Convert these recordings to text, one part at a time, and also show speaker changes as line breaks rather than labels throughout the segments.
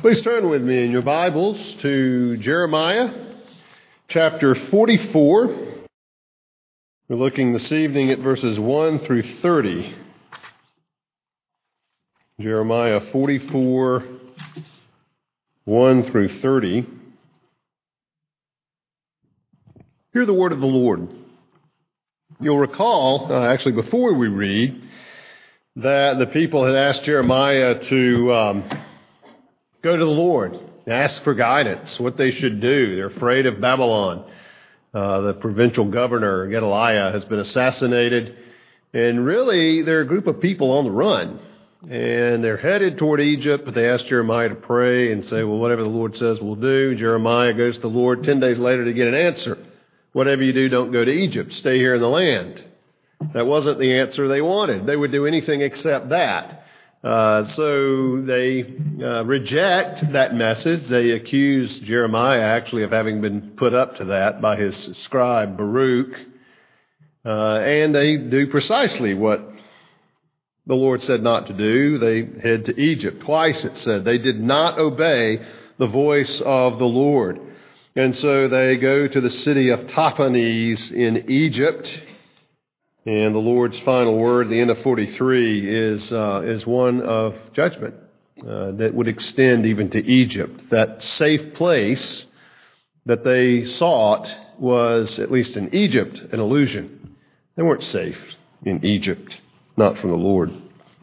Please turn with me in your Bibles to Jeremiah chapter 44. We're looking this evening at verses 1 through 30. Jeremiah 44, 1 through 30. Hear the word of the Lord. You'll recall, uh, actually, before we read, that the people had asked Jeremiah to. Um, go to the Lord, and ask for guidance, what they should do. They're afraid of Babylon. Uh, the provincial governor, Gedaliah, has been assassinated. And really, they're a group of people on the run. And they're headed toward Egypt, but they ask Jeremiah to pray and say, well, whatever the Lord says we'll do. Jeremiah goes to the Lord 10 days later to get an answer. Whatever you do, don't go to Egypt. Stay here in the land. That wasn't the answer they wanted. They would do anything except that. Uh, so they uh, reject that message. They accuse Jeremiah actually of having been put up to that by his scribe Baruch. Uh, and they do precisely what the Lord said not to do. They head to Egypt. Twice it said they did not obey the voice of the Lord. And so they go to the city of Tahpanhes in Egypt and the Lord's final word, the end of 43, is, uh, is one of judgment uh, that would extend even to Egypt. That safe place that they sought was, at least in Egypt, an illusion. They weren't safe in Egypt, not from the Lord.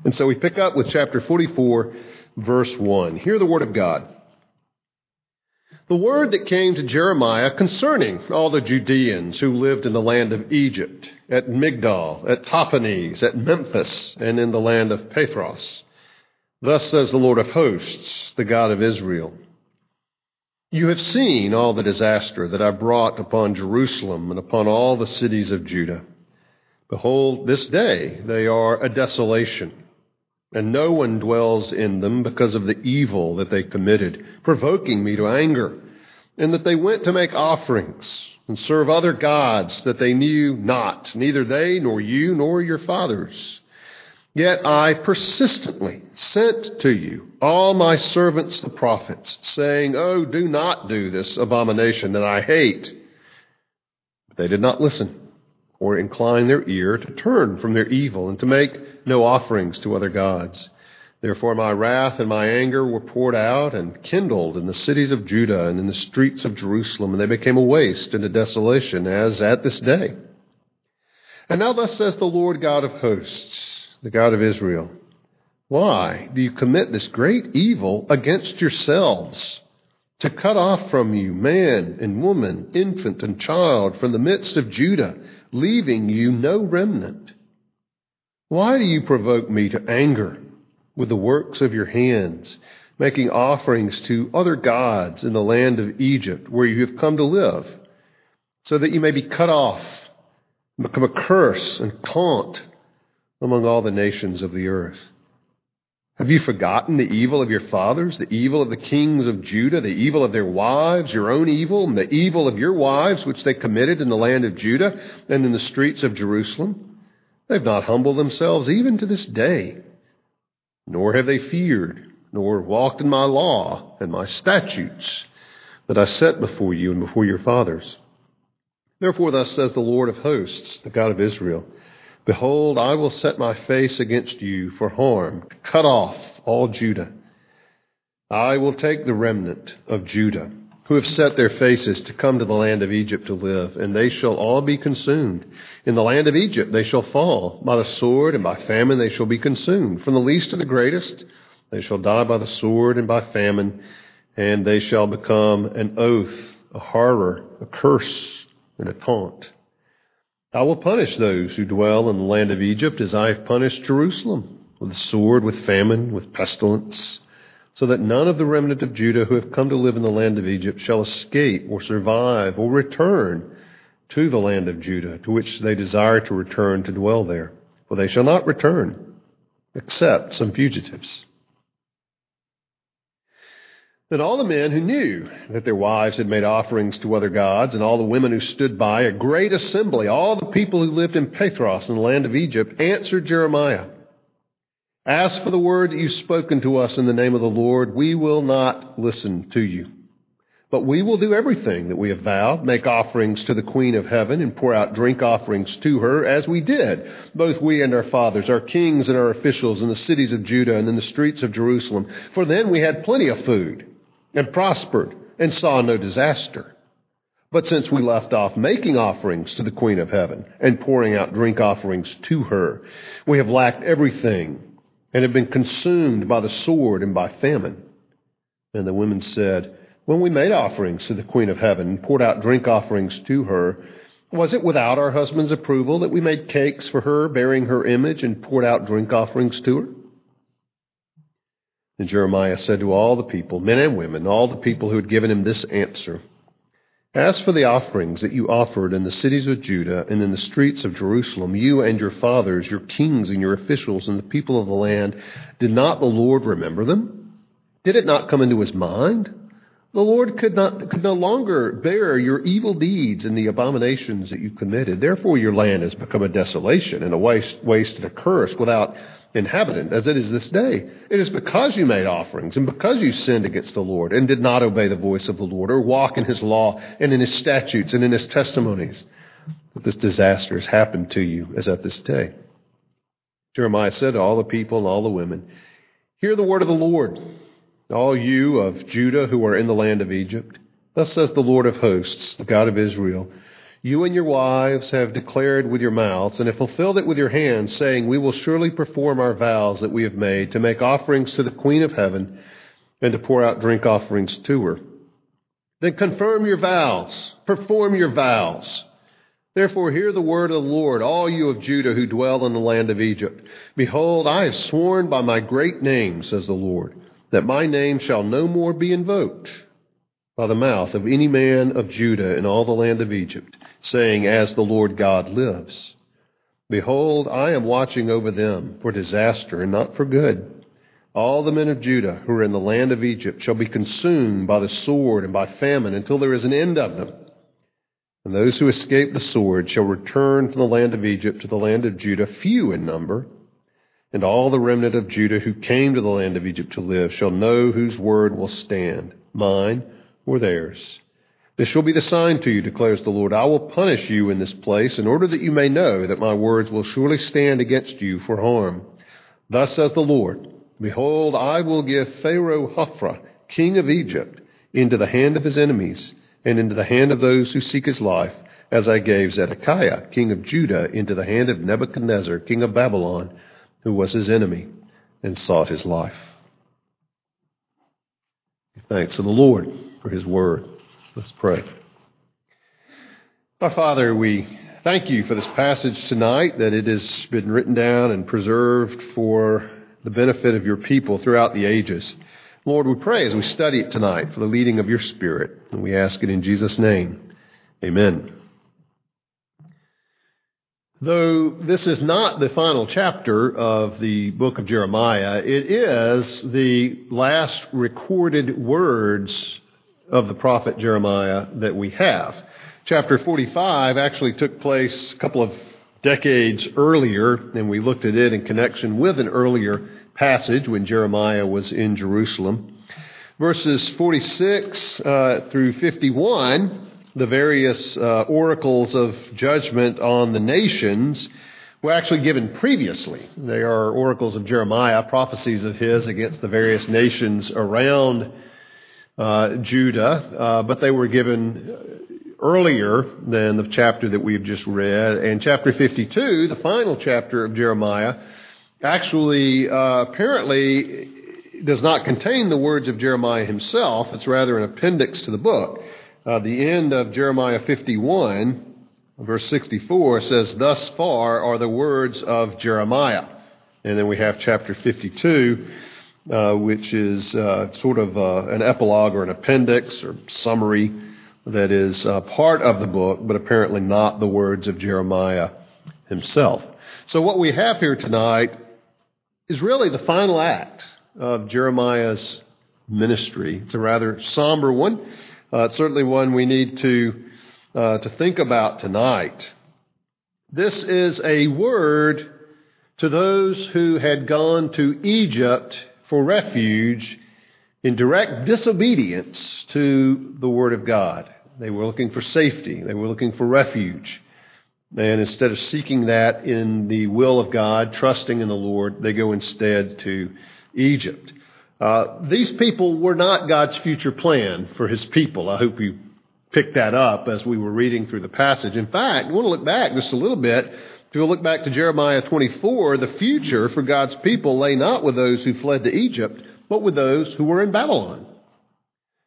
And so we pick up with chapter 44, verse 1. Hear the word of God the word that came to Jeremiah concerning all the Judeans who lived in the land of Egypt, at Migdol, at Tahpanhes, at Memphis, and in the land of Pathros. Thus says the Lord of hosts, the God of Israel. You have seen all the disaster that I brought upon Jerusalem and upon all the cities of Judah. Behold, this day they are a desolation and no one dwells in them because of the evil that they committed, provoking me to anger, and that they went to make offerings and serve other gods that they knew not, neither they nor you nor your fathers. Yet I persistently sent to you all my servants the prophets, saying, Oh, do not do this abomination that I hate. But they did not listen or incline their ear to turn from their evil and to make no offerings to other gods. Therefore my wrath and my anger were poured out and kindled in the cities of Judah and in the streets of Jerusalem, and they became a waste and a desolation, as at this day. And now thus says the Lord God of hosts, the God of Israel, Why do you commit this great evil against yourselves? To cut off from you man and woman, infant and child from the midst of Judah, leaving you no remnant. Why do you provoke me to anger with the works of your hands, making offerings to other gods in the land of Egypt where you have come to live, so that you may be cut off, become a curse and taunt among all the nations of the earth? Have you forgotten the evil of your fathers, the evil of the kings of Judah, the evil of their wives, your own evil, and the evil of your wives, which they committed in the land of Judah and in the streets of Jerusalem? They have not humbled themselves even to this day, nor have they feared, nor walked in my law and my statutes that I set before you and before your fathers. Therefore, thus says the Lord of hosts, the God of Israel. Behold, I will set my face against you for harm, cut off all Judah. I will take the remnant of Judah, who have set their faces to come to the land of Egypt to live, and they shall all be consumed. In the land of Egypt they shall fall. By the sword and by famine they shall be consumed. From the least to the greatest they shall die by the sword and by famine, and they shall become an oath, a horror, a curse, and a taunt. I will punish those who dwell in the land of Egypt as I have punished Jerusalem with the sword, with famine, with pestilence. so that none of the remnant of Judah who have come to live in the land of Egypt shall escape or survive or return to the land of Judah, to which they desire to return to dwell there. For they shall not return, except some fugitives. Then all the men who knew that their wives had made offerings to other gods, and all the women who stood by, a great assembly, all the people who lived in Pathros in the land of Egypt, answered Jeremiah as for the word that you've spoken to us in the name of the Lord, we will not listen to you. But we will do everything that we have vowed, make offerings to the Queen of Heaven and pour out drink offerings to her, as we did, both we and our fathers, our kings and our officials in the cities of Judah and in the streets of Jerusalem. For then we had plenty of food and prospered and saw no disaster. But since we left off making offerings to the Queen of Heaven and pouring out drink offerings to her, we have lacked everything and have been consumed by the sword and by famine. And the women said, When we made offerings to the Queen of Heaven and poured out drink offerings to her, was it without our husband's approval that we made cakes for her, bearing her image, and poured out drink offerings to her? And Jeremiah said to all the people, men and women, all the people who had given him this answer, as for the offerings that you offered in the cities of Judah and in the streets of Jerusalem, you and your fathers, your kings and your officials and the people of the land, did not the Lord remember them? Did it not come into his mind? The Lord could not could no longer bear your evil deeds and the abominations that you committed. Therefore your land has become a desolation and a waste, waste and a curse without inhabitant, as it is this day. It is because you made offerings and because you sinned against the Lord and did not obey the voice of the Lord or walk in his law and in his statutes and in his testimonies that this disaster has happened to you as at this day. Jeremiah said to all the people and all the women, Hear the word of the Lord, all you of Judah who are in the land of Egypt. Thus says the Lord of hosts, the God of Israel. You and your wives have declared with your mouths and have fulfilled it with your hands, saying, We will surely perform our vows that we have made to make offerings to the Queen of Heaven and to pour out drink offerings to her. Then confirm your vows, perform your vows. Therefore, hear the word of the Lord, all you of Judah who dwell in the land of Egypt. Behold, I have sworn by my great name, says the Lord, that my name shall no more be invoked by the mouth of any man of Judah in all the land of Egypt saying, As the Lord God lives. Behold, I am watching over them for disaster and not for good. All the men of Judah who are in the land of Egypt shall be consumed by the sword and by famine until there is an end of them. And those who escape the sword shall return from the land of Egypt to the land of Judah, few in number. And all the remnant of Judah who came to the land of Egypt to live shall know whose word will stand, mine or theirs. This shall be the sign to you, declares the Lord. I will punish you in this place in order that you may know that my words will surely stand against you for harm. Thus saith the Lord, Behold, I will give Pharaoh Hophra, king of Egypt, into the hand of his enemies and into the hand of those who seek his life, as I gave Zedekiah, king of Judah, into the hand of Nebuchadnezzar, king of Babylon, who was his enemy and sought his life. Thanks to the Lord for his word. Let's pray. Our Father, we thank you for this passage tonight, that it has been written down and preserved for the benefit of your people throughout the ages. Lord, we pray as we study it tonight for the leading of your Spirit, and we ask it in Jesus' name. Amen. Though this is not the final chapter of the book of Jeremiah, it is the last recorded words of the prophet Jeremiah that we have. Chapter 45 actually took place a couple of decades earlier, and we looked at it in connection with an earlier passage when Jeremiah was in Jerusalem. Verses 46 uh, through 51, the various uh, oracles of judgment on the nations, were actually given previously. They are oracles of Jeremiah, prophecies of his against the various nations around uh, Judah, uh, but they were given earlier than the chapter that we've just read. And chapter 52, the final chapter of Jeremiah, actually uh, apparently does not contain the words of Jeremiah himself. It's rather an appendix to the book. Uh, the end of Jeremiah 51, verse 64, says, Thus far are the words of Jeremiah. And then we have chapter 52 uh, which is uh, sort of uh, an epilogue or an appendix or summary that is uh, part of the book, but apparently not the words of Jeremiah himself. So what we have here tonight is really the final act of Jeremiah's ministry. It's a rather somber one. Uh, it's certainly one we need to uh, to think about tonight. This is a word to those who had gone to Egypt for refuge in direct disobedience to the word of God. They were looking for safety. They were looking for refuge. And instead of seeking that in the will of God, trusting in the Lord, they go instead to Egypt. Uh, these people were not God's future plan for his people. I hope you picked that up as we were reading through the passage. In fact, I want to look back just a little bit. If you look back to Jeremiah 24, the future for God's people lay not with those who fled to Egypt, but with those who were in Babylon.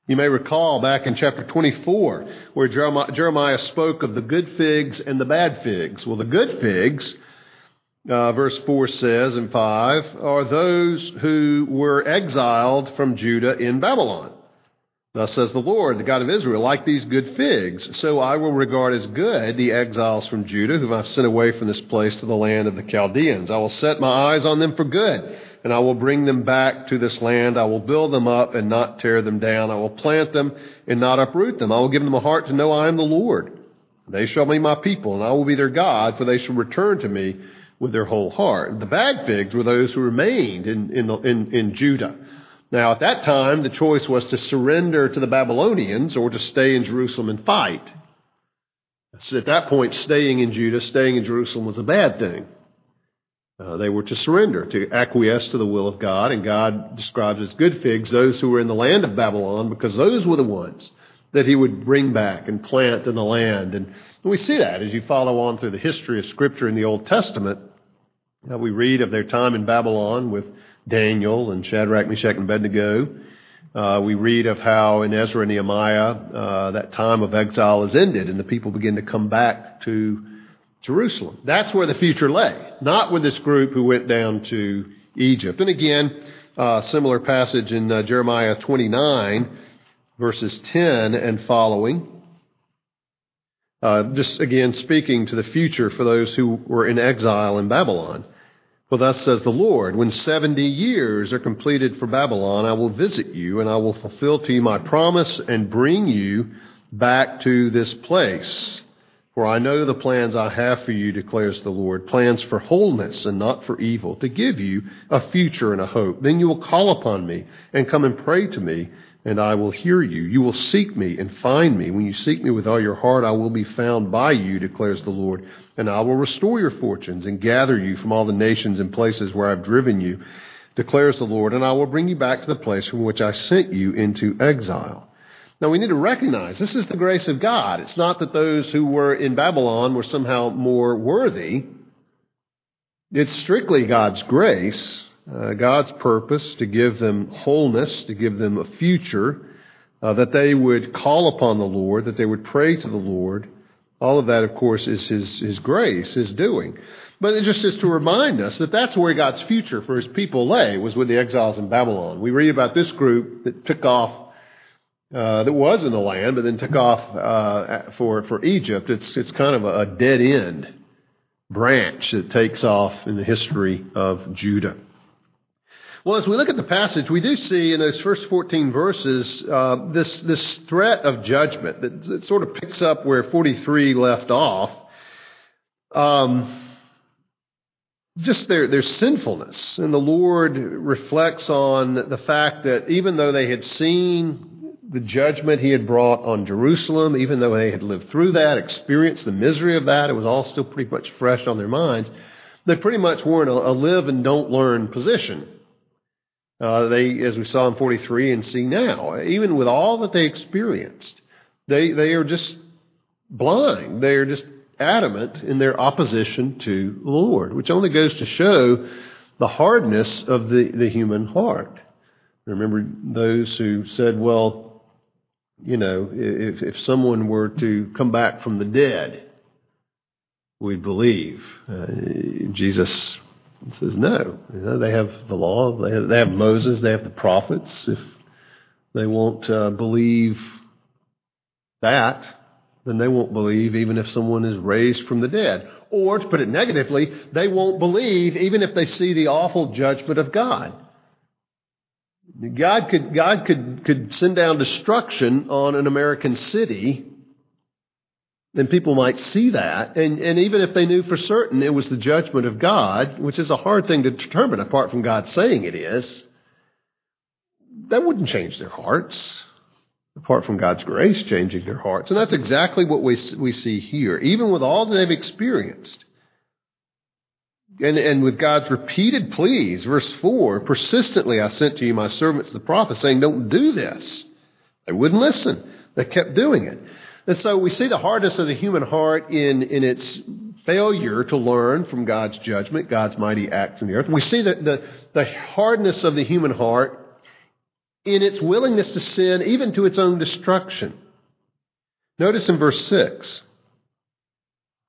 You may recall back in chapter 24 where Jeremiah spoke of the good figs and the bad figs. Well, the good figs uh, verse 4 says in 5, are those who were exiled from Judah in Babylon. Thus says the Lord, the God of Israel, like these good figs, so I will regard as good the exiles from Judah, whom I've sent away from this place to the land of the Chaldeans. I will set my eyes on them for good, and I will bring them back to this land. I will build them up and not tear them down. I will plant them and not uproot them. I will give them a heart to know I am the Lord. They shall be my people, and I will be their God, for they shall return to me with their whole heart. The bad figs were those who remained in, in, in, in Judah. Now, at that time, the choice was to surrender to the Babylonians or to stay in Jerusalem and fight. So at that point, staying in Judah, staying in Jerusalem was a bad thing. Uh, they were to surrender, to acquiesce to the will of God, and God describes as good figs those who were in the land of Babylon because those were the ones that he would bring back and plant in the land. And we see that as you follow on through the history of Scripture in the Old Testament. Uh, we read of their time in Babylon with Daniel and Shadrach, Meshach, and Abednego. Uh, we read of how in Ezra and Nehemiah uh, that time of exile is ended and the people begin to come back to Jerusalem. That's where the future lay, not with this group who went down to Egypt. And again, uh, similar passage in uh, Jeremiah 29, verses 10 and following. Uh, just again speaking to the future for those who were in exile in Babylon. For thus says the Lord, when 70 years are completed for Babylon, I will visit you and I will fulfill to you my promise and bring you back to this place. For I know the plans I have for you, declares the Lord, plans for wholeness and not for evil, to give you a future and a hope. Then you will call upon me and come and pray to me and I will hear you. You will seek me and find me. When you seek me with all your heart, I will be found by you, declares the Lord. And I will restore your fortunes and gather you from all the nations and places where I've driven you, declares the Lord. And I will bring you back to the place from which I sent you into exile. Now we need to recognize this is the grace of God. It's not that those who were in Babylon were somehow more worthy. It's strictly God's grace uh, God's purpose to give them wholeness, to give them a future, uh, that they would call upon the Lord, that they would pray to the Lord. All of that, of course, is His, His grace, His doing. But it just is to remind us that that's where God's future for His people lay, was with the exiles in Babylon. We read about this group that took off, uh, that was in the land, but then took off uh, for, for Egypt. It's, it's kind of a dead end branch that takes off in the history of Judah. Well, as we look at the passage, we do see in those first 14 verses uh, this, this threat of judgment that, that, sort of picks up where 43 left off. Um, just their, their sinfulness. And the Lord reflects on the fact that even though they had seen the judgment he had brought on Jerusalem, even though they had lived through that, experienced the misery of that, it was all still pretty much fresh on their minds. They pretty much were in a, a live and don't learn position. Uh, they, as we saw in 43 and see now, even with all that they experienced, they, they are just blind. They are just adamant in their opposition to the Lord, which only goes to show the hardness of the, the human heart. Remember those who said, well, you know, if, if someone were to come back from the dead, we'd believe. Uh, Jesus Says, no. You know, they have the law, they have, they have, Moses, they have the prophets. If they won't uh, believe that, then they won't believe even if someone is raised from the dead. Or, to put it negatively, they won't believe even if they see the awful judgment of God. God could, God could, could send down destruction on an American city then people might see that. And, and even if they knew for certain it was the judgment of God, which is a hard thing to determine apart from God saying it is, that wouldn't change their hearts, apart from God's grace changing their hearts. And that's exactly what we, we see here, even with all that they've experienced. And, and with God's repeated pleas, verse 4 persistently I sent to you my servants the prophets, saying, Don't do this. They wouldn't listen. They kept doing it. And so we see the hardness of the human heart in, in its failure to learn from God's judgment, God's mighty acts in the earth. We see the, the, the hardness of the human heart in its willingness to sin, even to its own destruction. Notice in verse 6.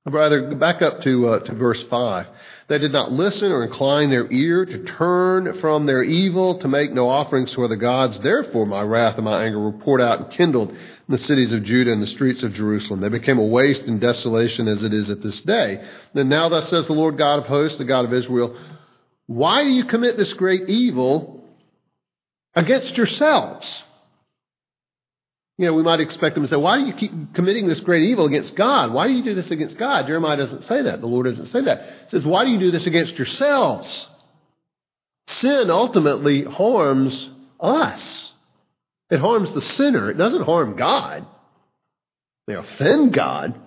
Rather, back up to, uh, to verse 5. They did not listen or incline their ear to turn from their evil, to make no offerings to other gods. Therefore, my wrath and my anger were poured out and kindled in the cities of Judah and the streets of Jerusalem. They became a waste and desolation as it is at this day. And now thus says the Lord God of hosts, the God of Israel, why do you commit this great evil against yourselves? You know, we might expect them to say, why do you keep committing this great evil against God? Why do you do this against God? Jeremiah doesn't say that. The Lord doesn't say that. He says, why do you do this against yourselves? Sin ultimately harms us. It harms the sinner. It doesn't harm God. They offend God.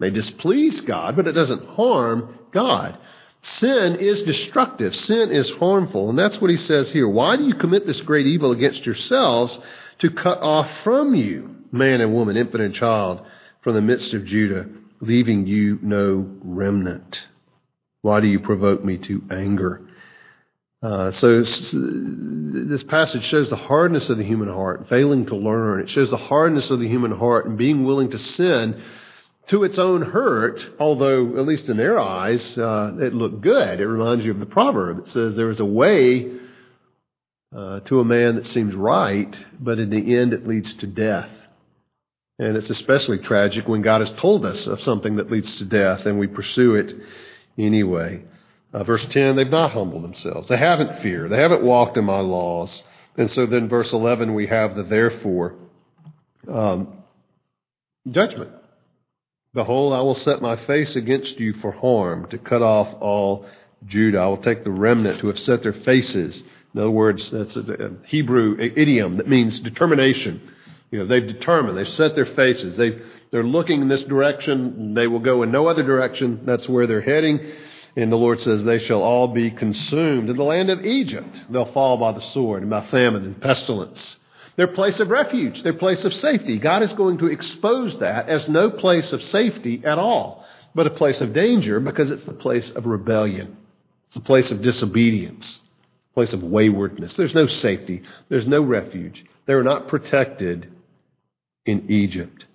They displease God, but it doesn't harm God. Sin is destructive. Sin is harmful. And that's what he says here. Why do you commit this great evil against yourselves to cut off from you man and woman, infant and child from the midst of Judah, leaving you no remnant? Why do you provoke me to anger? Uh, so this passage shows the hardness of the human heart, failing to learn. It shows the hardness of the human heart and being willing to sin to its own hurt, although, at least in their eyes, uh, it looked good. It reminds you of the proverb. It says, There is a way uh, to a man that seems right, but in the end it leads to death. And it's especially tragic when God has told us of something that leads to death and we pursue it anyway. Uh, verse 10, they've not humbled themselves. They haven't feared. They haven't walked in my laws. And so then, verse 11, we have the therefore um, judgment. Behold, I will set my face against you for harm, to cut off all Judah. I will take the remnant who have set their faces. In other words, that's a Hebrew idiom that means determination. You know, they've determined, they've set their faces, they they're looking in this direction, they will go in no other direction. That's where they're heading. And the Lord says, They shall all be consumed. In the land of Egypt, they'll fall by the sword and by famine and pestilence. Their place of refuge, their place of safety. God is going to expose that as no place of safety at all, but a place of danger because it's the place of rebellion. It's the place of disobedience, place of waywardness. There's no safety, there's no refuge. They're not protected in Egypt.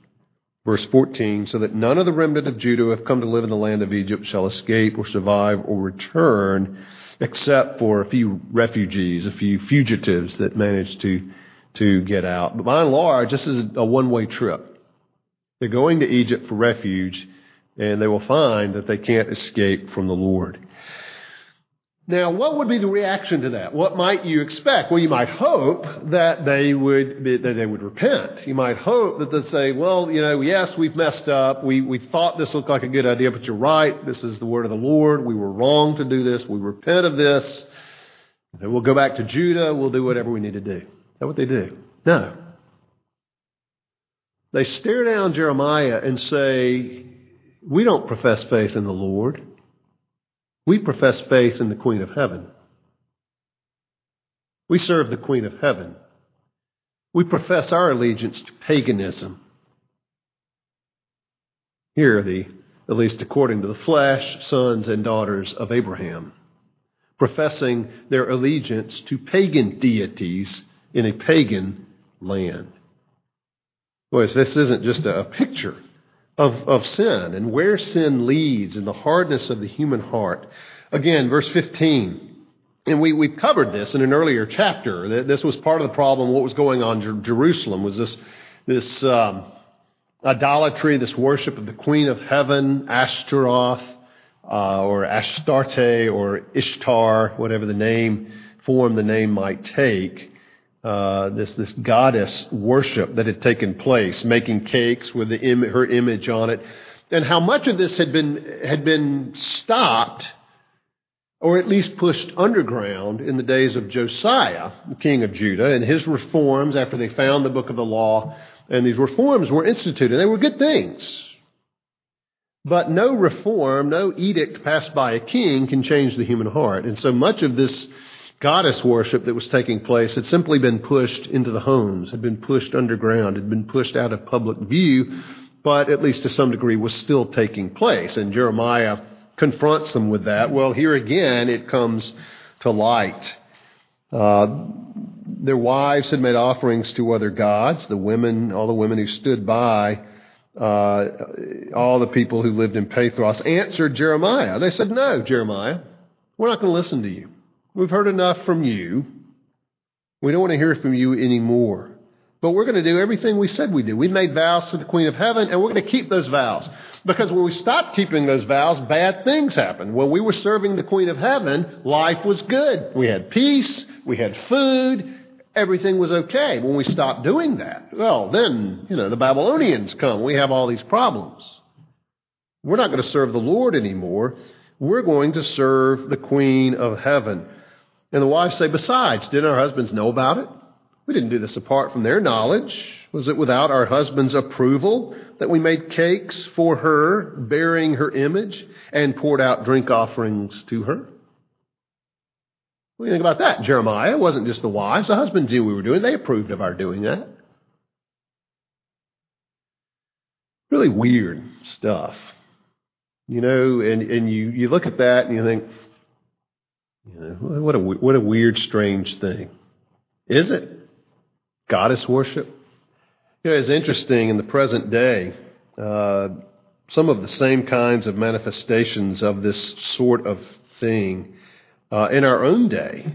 Verse 14, so that none of the remnant of Judah who have come to live in the land of Egypt shall escape or survive or return, except for a few refugees, a few fugitives that manage to, to get out. But by and large, this is a one way trip. They're going to Egypt for refuge, and they will find that they can't escape from the Lord. Now, what would be the reaction to that? What might you expect? Well, you might hope that they would be, that they would repent. You might hope that they'd say, "Well, you know, yes, we've messed up. We we thought this looked like a good idea, but you're right. This is the word of the Lord. We were wrong to do this. We repent of this. And we'll go back to Judah. We'll do whatever we need to do." Is that what they do? No. They stare down Jeremiah and say, "We don't profess faith in the Lord." We profess faith in the Queen of Heaven. We serve the Queen of Heaven. We profess our allegiance to paganism. Here are the, at least according to the flesh, sons and daughters of Abraham, professing their allegiance to pagan deities in a pagan land. Boys, this isn't just a picture of, of sin and where sin leads and the hardness of the human heart. Again, verse 15. And we, we've covered this in an earlier chapter. This was part of the problem. What was going on in Jerusalem was this, this um, idolatry, this worship of the Queen of Heaven, Ashtaroth, uh, or Astarte, or Ishtar, whatever the name, form the name might take. Uh, this this goddess worship that had taken place, making cakes with Im- her image on it, and how much of this had been had been stopped, or at least pushed underground in the days of Josiah, the king of Judah, and his reforms after they found the book of the law, and these reforms were instituted. They were good things. But no reform, no edict passed by a king can change the human heart. And so much of this goddess worship that was taking place had simply been pushed into the homes, had been pushed underground, had been pushed out of public view, but at least to some degree was still taking place. And Jeremiah confronts them with that. Well, here again it comes to light. Uh, their wives had made offerings to other gods. The women, all the women who stood by, uh, all the people who lived in Pathros answered Jeremiah. They said, No, Jeremiah, we're not going to listen to you. We've heard enough from you. We don't want to hear from you anymore. But we're going to do everything we said we do. We made vows to the Queen of Heaven, and we're going to keep those vows. Because when we stopped keeping those vows, bad things happened. When we were serving the Queen of Heaven, life was good. We had peace, we had food, everything was okay. When we stopped doing that, well, then, you know, the Babylonians come. We have all these problems. We're not going to serve the Lord anymore. We're going to serve the Queen of Heaven. And the wives say, Besides, didn't our husbands know about it? We didn't do this apart from their knowledge. Was it without our husband's approval that we made cakes for her, bearing her image, and poured out drink offerings to her? What do you think about that, Jeremiah? It wasn't just the wives. The husbands knew we were doing. They approved of our doing that. Really weird stuff. You know, and, and you, you look at that and you think, you know, what a, what a weird, strange thing. Is it? Goddess worship? You know, it's interesting in the present day, uh, some of the same kinds of manifestations of this sort of thing uh, in our own day.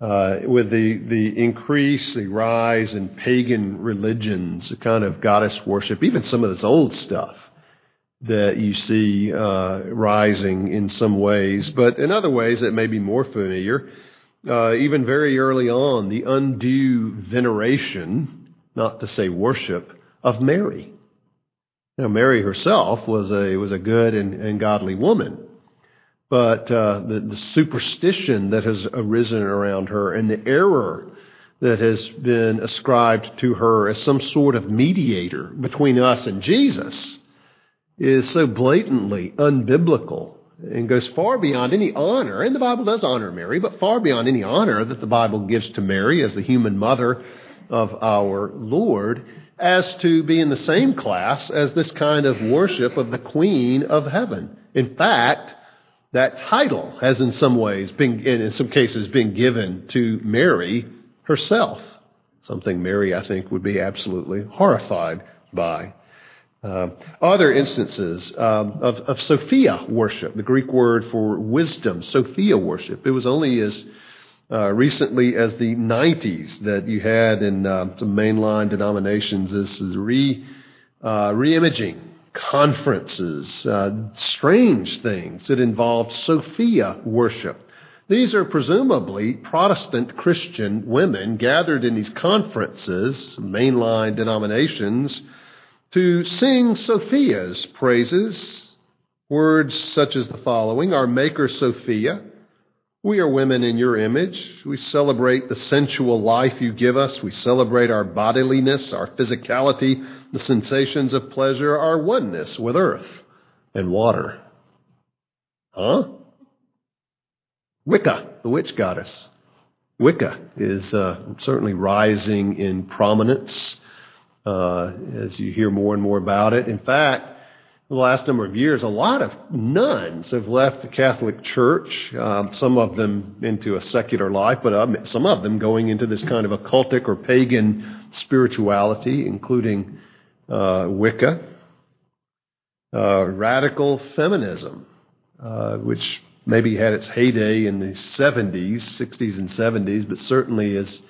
Uh, with the, the increase, the rise in pagan religions, the kind of goddess worship, even some of this old stuff that you see uh, rising in some ways, but in other ways it may be more familiar. Uh, even very early on, the undue veneration, not to say worship, of Mary. Now, Mary herself was a was a good and, and godly woman, but uh, the, the superstition that has arisen around her and the error that has been ascribed to her as some sort of mediator between us and Jesus is so blatantly unbiblical and goes far beyond any honor, and the Bible does honor Mary, but far beyond any honor that the Bible gives to Mary as the human mother of our Lord, as to be in the same class as this kind of worship of the Queen of Heaven. In fact, that title has in some ways been, in some cases, been given to Mary herself. Something Mary, I think, would be absolutely horrified by. Uh, other instances um, of, of Sophia worship, the Greek word for wisdom, Sophia worship. It was only as uh, recently as the 90s that you had in uh, some mainline denominations this is re uh, reimaging conferences, uh, strange things that involved Sophia worship. These are presumably Protestant Christian women gathered in these conferences, mainline denominations to sing Sophia's praises. Words such as the following Our Maker Sophia, we are women in your image. We celebrate the sensual life you give us. We celebrate our bodiliness, our physicality, the sensations of pleasure, our oneness with earth and water. Huh? Wicca, the witch goddess. Wicca is uh, certainly rising in prominence uh, as you hear more and more about it. In fact, the last number of years, a lot of nuns have left the Catholic Church, um, some of them into a secular life, but um, some of them going into this kind of occultic or pagan spirituality, including uh, Wicca. uh, radical feminism, uh, which maybe had its heyday in the 70s, 60s, and 70s, but certainly is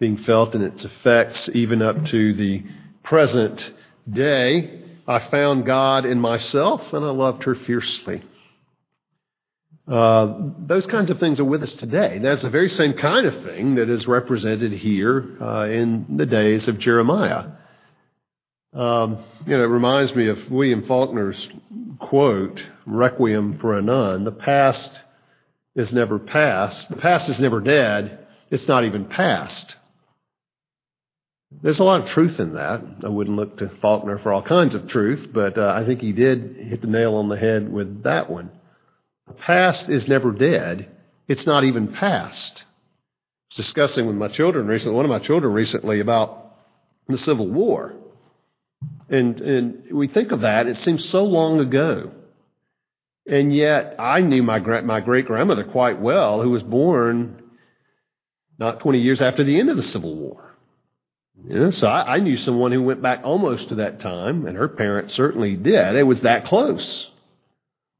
being felt and its effects even up to the present day. I found God in myself and I loved her fiercely. Uh, those kinds of things are with us today. That's the very same kind of thing that is represented here uh, in the days of Jeremiah. Um, you know, it reminds me of William Faulkner's quote, Requiem for a Nun. The past is never past. The past is never dead. It's not even past. There's a lot of truth in that. I wouldn't look to Faulkner for all kinds of truth, but uh, I think he did hit the nail on the head with that one. The past is never dead. It's not even past. I was discussing with my children recently, one of my children recently about the Civil War. And, and we think of that, it seems so long ago. And yet, I knew my, my great grandmother quite well, who was born not 20 years after the end of the Civil War. So I, I knew someone who went back almost to that time, and her parents certainly did. It was that close.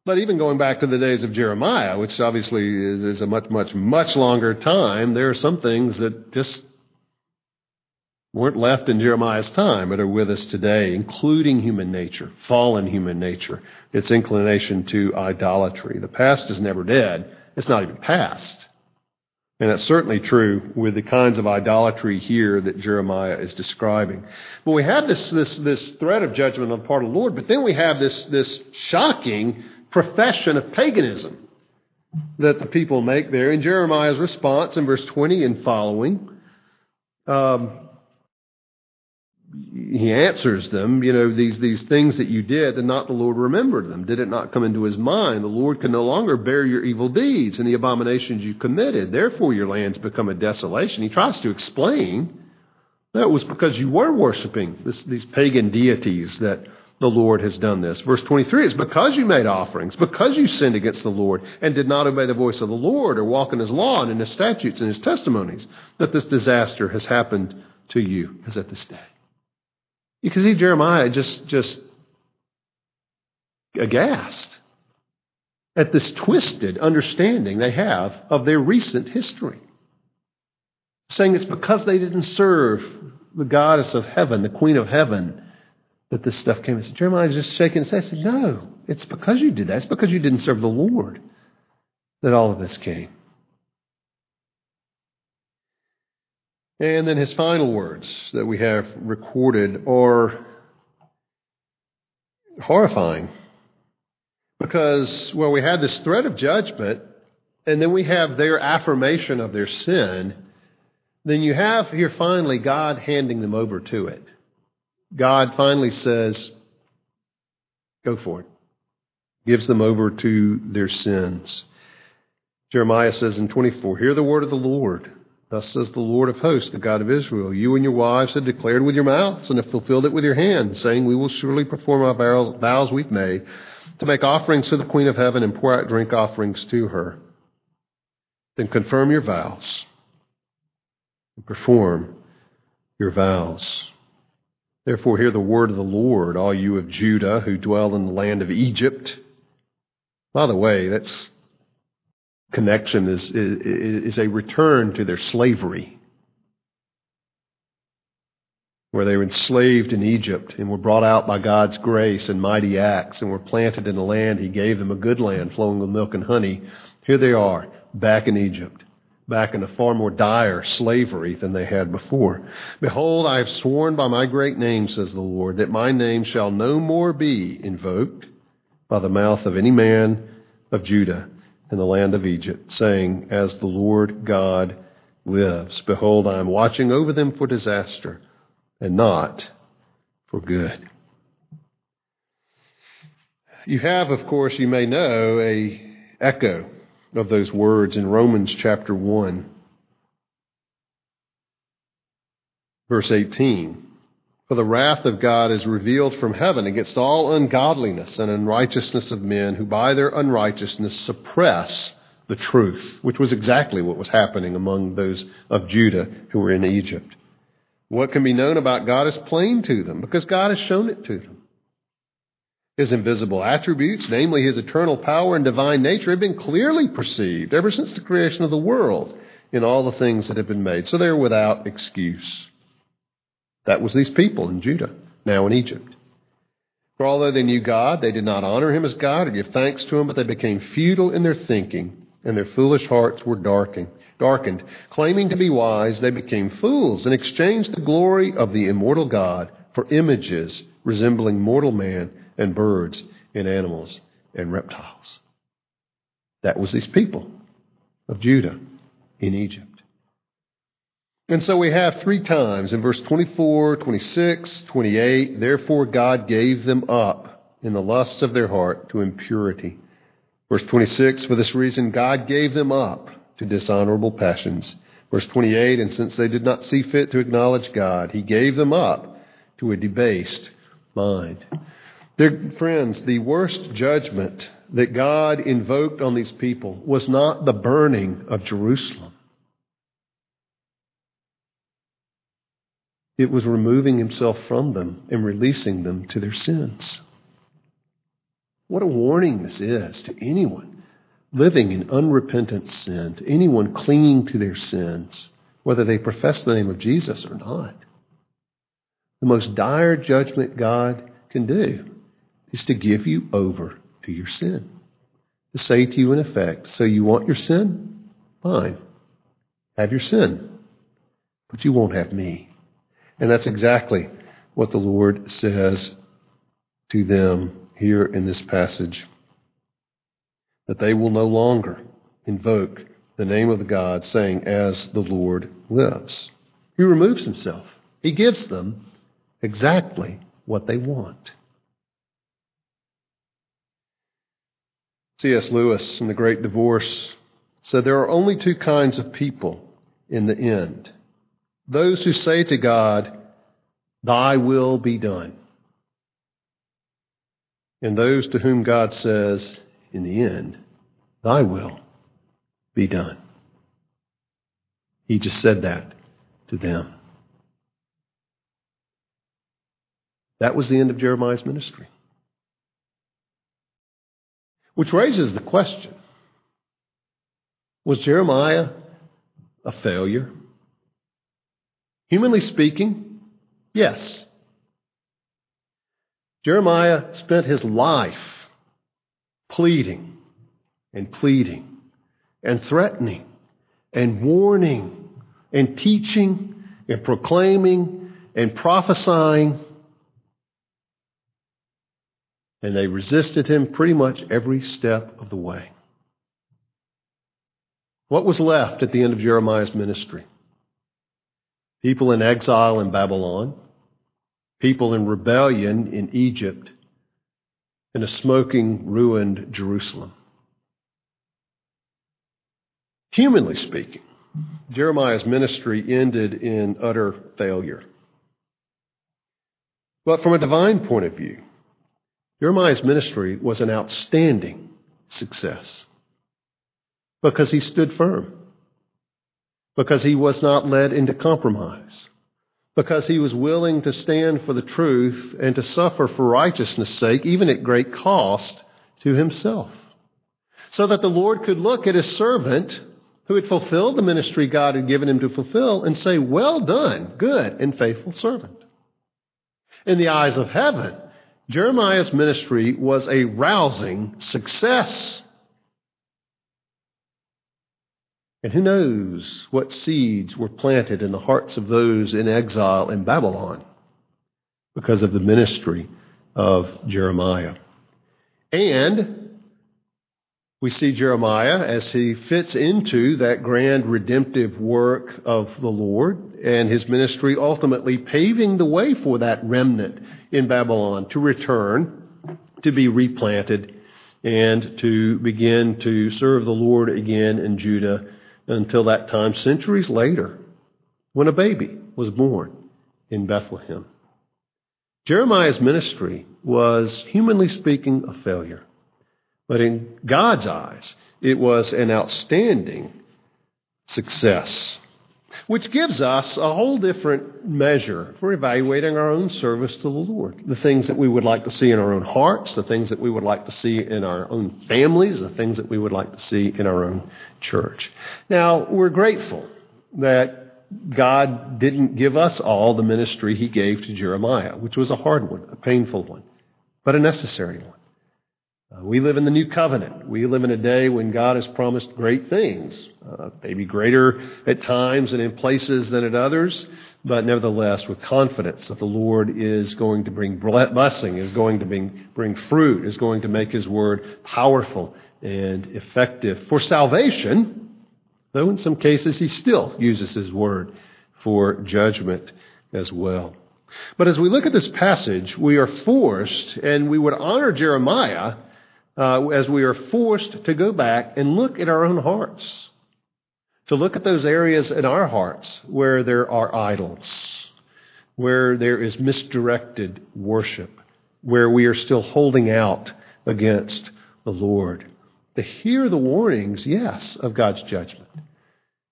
But even going back to the days of Jeremiah, which obviously is, is a much, much, much longer time, there are some things that just weren't left in Jeremiah's time, but are with us today, including human nature, fallen human nature, its inclination to idolatry. The past is never dead. It's not even past. And that's certainly true with the kinds of idolatry here that Jeremiah is describing. But we have this, this, this threat of judgment on the part of the Lord, but then we have this, this shocking profession of paganism that the people make there. In Jeremiah's response in verse 20 and following, um, he answers them, you know, these, these things that you did, and not the Lord remembered them. Did it not come into his mind? The Lord can no longer bear your evil deeds and the abominations you committed. Therefore, your lands become a desolation. He tries to explain that was because you were worshiping this, these pagan deities that the Lord has done this. Verse 23 is because you made offerings, because you sinned against the Lord and did not obey the voice of the Lord or walk in his law and in his statutes and his testimonies, that this disaster has happened to you as at this day. You can see Jeremiah just, just aghast at this twisted understanding they have of their recent history. Saying it's because they didn't serve the goddess of heaven, the queen of heaven, that this stuff came. And Jeremiah just shaking his head. He said, No, it's because you did that. It's because you didn't serve the Lord that all of this came. And then his final words that we have recorded are horrifying. Because, well, we had this threat of judgment, and then we have their affirmation of their sin. Then you have here finally God handing them over to it. God finally says, Go for it. Gives them over to their sins. Jeremiah says in 24, Hear the word of the Lord. Thus says the Lord of hosts, the God of Israel You and your wives have declared with your mouths and have fulfilled it with your hands, saying, We will surely perform our vows we've made to make offerings to the Queen of Heaven and pour out drink offerings to her. Then confirm your vows and perform your vows. Therefore, hear the word of the Lord, all you of Judah who dwell in the land of Egypt. By the way, that's connection is, is, is a return to their slavery, where they were enslaved in Egypt and were brought out by God's grace and mighty acts and were planted in a land. He gave them a good land flowing with milk and honey. Here they are, back in Egypt, back in a far more dire slavery than they had before. Behold, I have sworn by my great name, says the Lord, that my name shall no more be invoked by the mouth of any man of Judah in the land of Egypt, saying, As the Lord God lives, behold, I am watching over them for disaster and not for good. You have, of course, you may know, a echo of those words in Romans chapter 1, verse 18. For the wrath of God is revealed from heaven against all ungodliness and unrighteousness of men who by their unrighteousness suppress the truth, which was exactly what was happening among those of Judah who were in Egypt. What can be known about God is plain to them because God has shown it to them. His invisible attributes, namely his eternal power and divine nature, have been clearly perceived ever since the creation of the world in all the things that have been made. So they're without excuse. That was these people in Judah, now in Egypt. For although they knew God, they did not honor him as God or give thanks to him, but they became futile in their thinking, and their foolish hearts were darkened. Darkened. Claiming to be wise, they became fools and exchanged the glory of the immortal God for images resembling mortal man and birds and animals and reptiles. That was these people of Judah in Egypt. And so we have three times in verse 24, 26, 28, therefore God gave them up in the lusts of their heart to impurity. Verse 26, for this reason God gave them up to dishonorable passions. Verse 28, and since they did not see fit to acknowledge God, he gave them up to a debased mind. Dear friends, the worst judgment that God invoked on these people was not the burning of Jerusalem. It was removing himself from them and releasing them to their sins. What a warning this is to anyone living in unrepentant sin, to anyone clinging to their sins, whether they profess the name of Jesus or not. The most dire judgment God can do is to give you over to your sin. To say to you, in effect, so you want your sin? Fine. Have your sin. But you won't have me. And that's exactly what the Lord says to them here in this passage. That they will no longer invoke the name of the God, saying, As the Lord lives. He removes himself. He gives them exactly what they want. C.S. Lewis in The Great Divorce said there are only two kinds of people in the end those who say to God, Thy will be done. And those to whom God says, in the end, Thy will be done. He just said that to them. That was the end of Jeremiah's ministry. Which raises the question Was Jeremiah a failure? Humanly speaking, yes. Jeremiah spent his life pleading and pleading and threatening and warning and teaching and proclaiming and prophesying. And they resisted him pretty much every step of the way. What was left at the end of Jeremiah's ministry? People in exile in Babylon, people in rebellion in Egypt, and a smoking, ruined Jerusalem. Humanly speaking, Jeremiah's ministry ended in utter failure. But from a divine point of view, Jeremiah's ministry was an outstanding success because he stood firm because he was not led into compromise, because he was willing to stand for the truth and to suffer for righteousness' sake, even at great cost to himself. So that the Lord could look at his servant who had fulfilled the ministry God had given him to fulfill and say, Well done, good and faithful servant. In the eyes of heaven, Jeremiah's ministry was a rousing success. And who knows what seeds were planted in the hearts of those in exile in Babylon because of the ministry of Jeremiah. And we see Jeremiah as he fits into that grand redemptive work of the Lord and his ministry ultimately paving the way for that remnant in Babylon to return, to be replanted, and to begin to serve the Lord again in Judah until that time, centuries later, when a baby was born in Bethlehem. Jeremiah's ministry was, humanly speaking, a failure. But in God's eyes, it was an outstanding success. Which gives us a whole different measure for evaluating our own service to the Lord. The things that we would like to see in our own hearts, the things that we would like to see in our own families, the things that we would like to see in our own church. Now, we're grateful that God didn't give us all the ministry he gave to Jeremiah, which was a hard one, a painful one, but a necessary one. Uh, we live in the new covenant. We live in a day when God has promised great things, uh, maybe greater at times and in places than at others, but nevertheless with confidence that the Lord is going to bring blessing, is going to bring, bring fruit, is going to make His word powerful and effective for salvation, though in some cases He still uses His word for judgment as well. But as we look at this passage, we are forced, and we would honor Jeremiah uh, as we are forced to go back and look at our own hearts, to look at those areas in our hearts where there are idols, where there is misdirected worship, where we are still holding out against the Lord. To hear the warnings, yes, of God's judgment,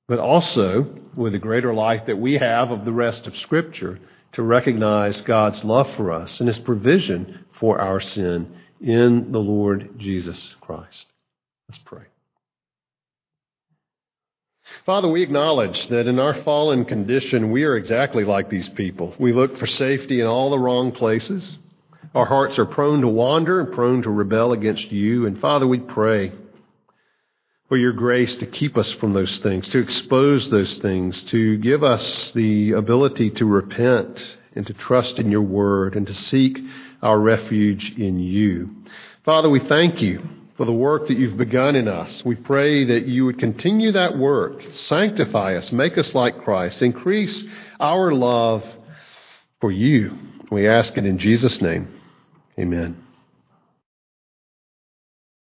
but also with the greater light that we have of the rest of Scripture to recognize God's love for us and His provision for our sin in the Lord Jesus Christ. Let's pray. Father, we acknowledge that in our fallen condition, we are exactly like these people. We look for safety in all the wrong places. Our hearts are prone to wander and prone to rebel against you. And Father, we pray for your grace to keep us from those things, to expose those things, to give us the ability to repent and to trust in your word and to seek our refuge in you. Father, we thank you for the work that you've begun in us. We pray that you would continue that work, sanctify us, make us like Christ, increase our love for you. We ask it in Jesus' name. Amen.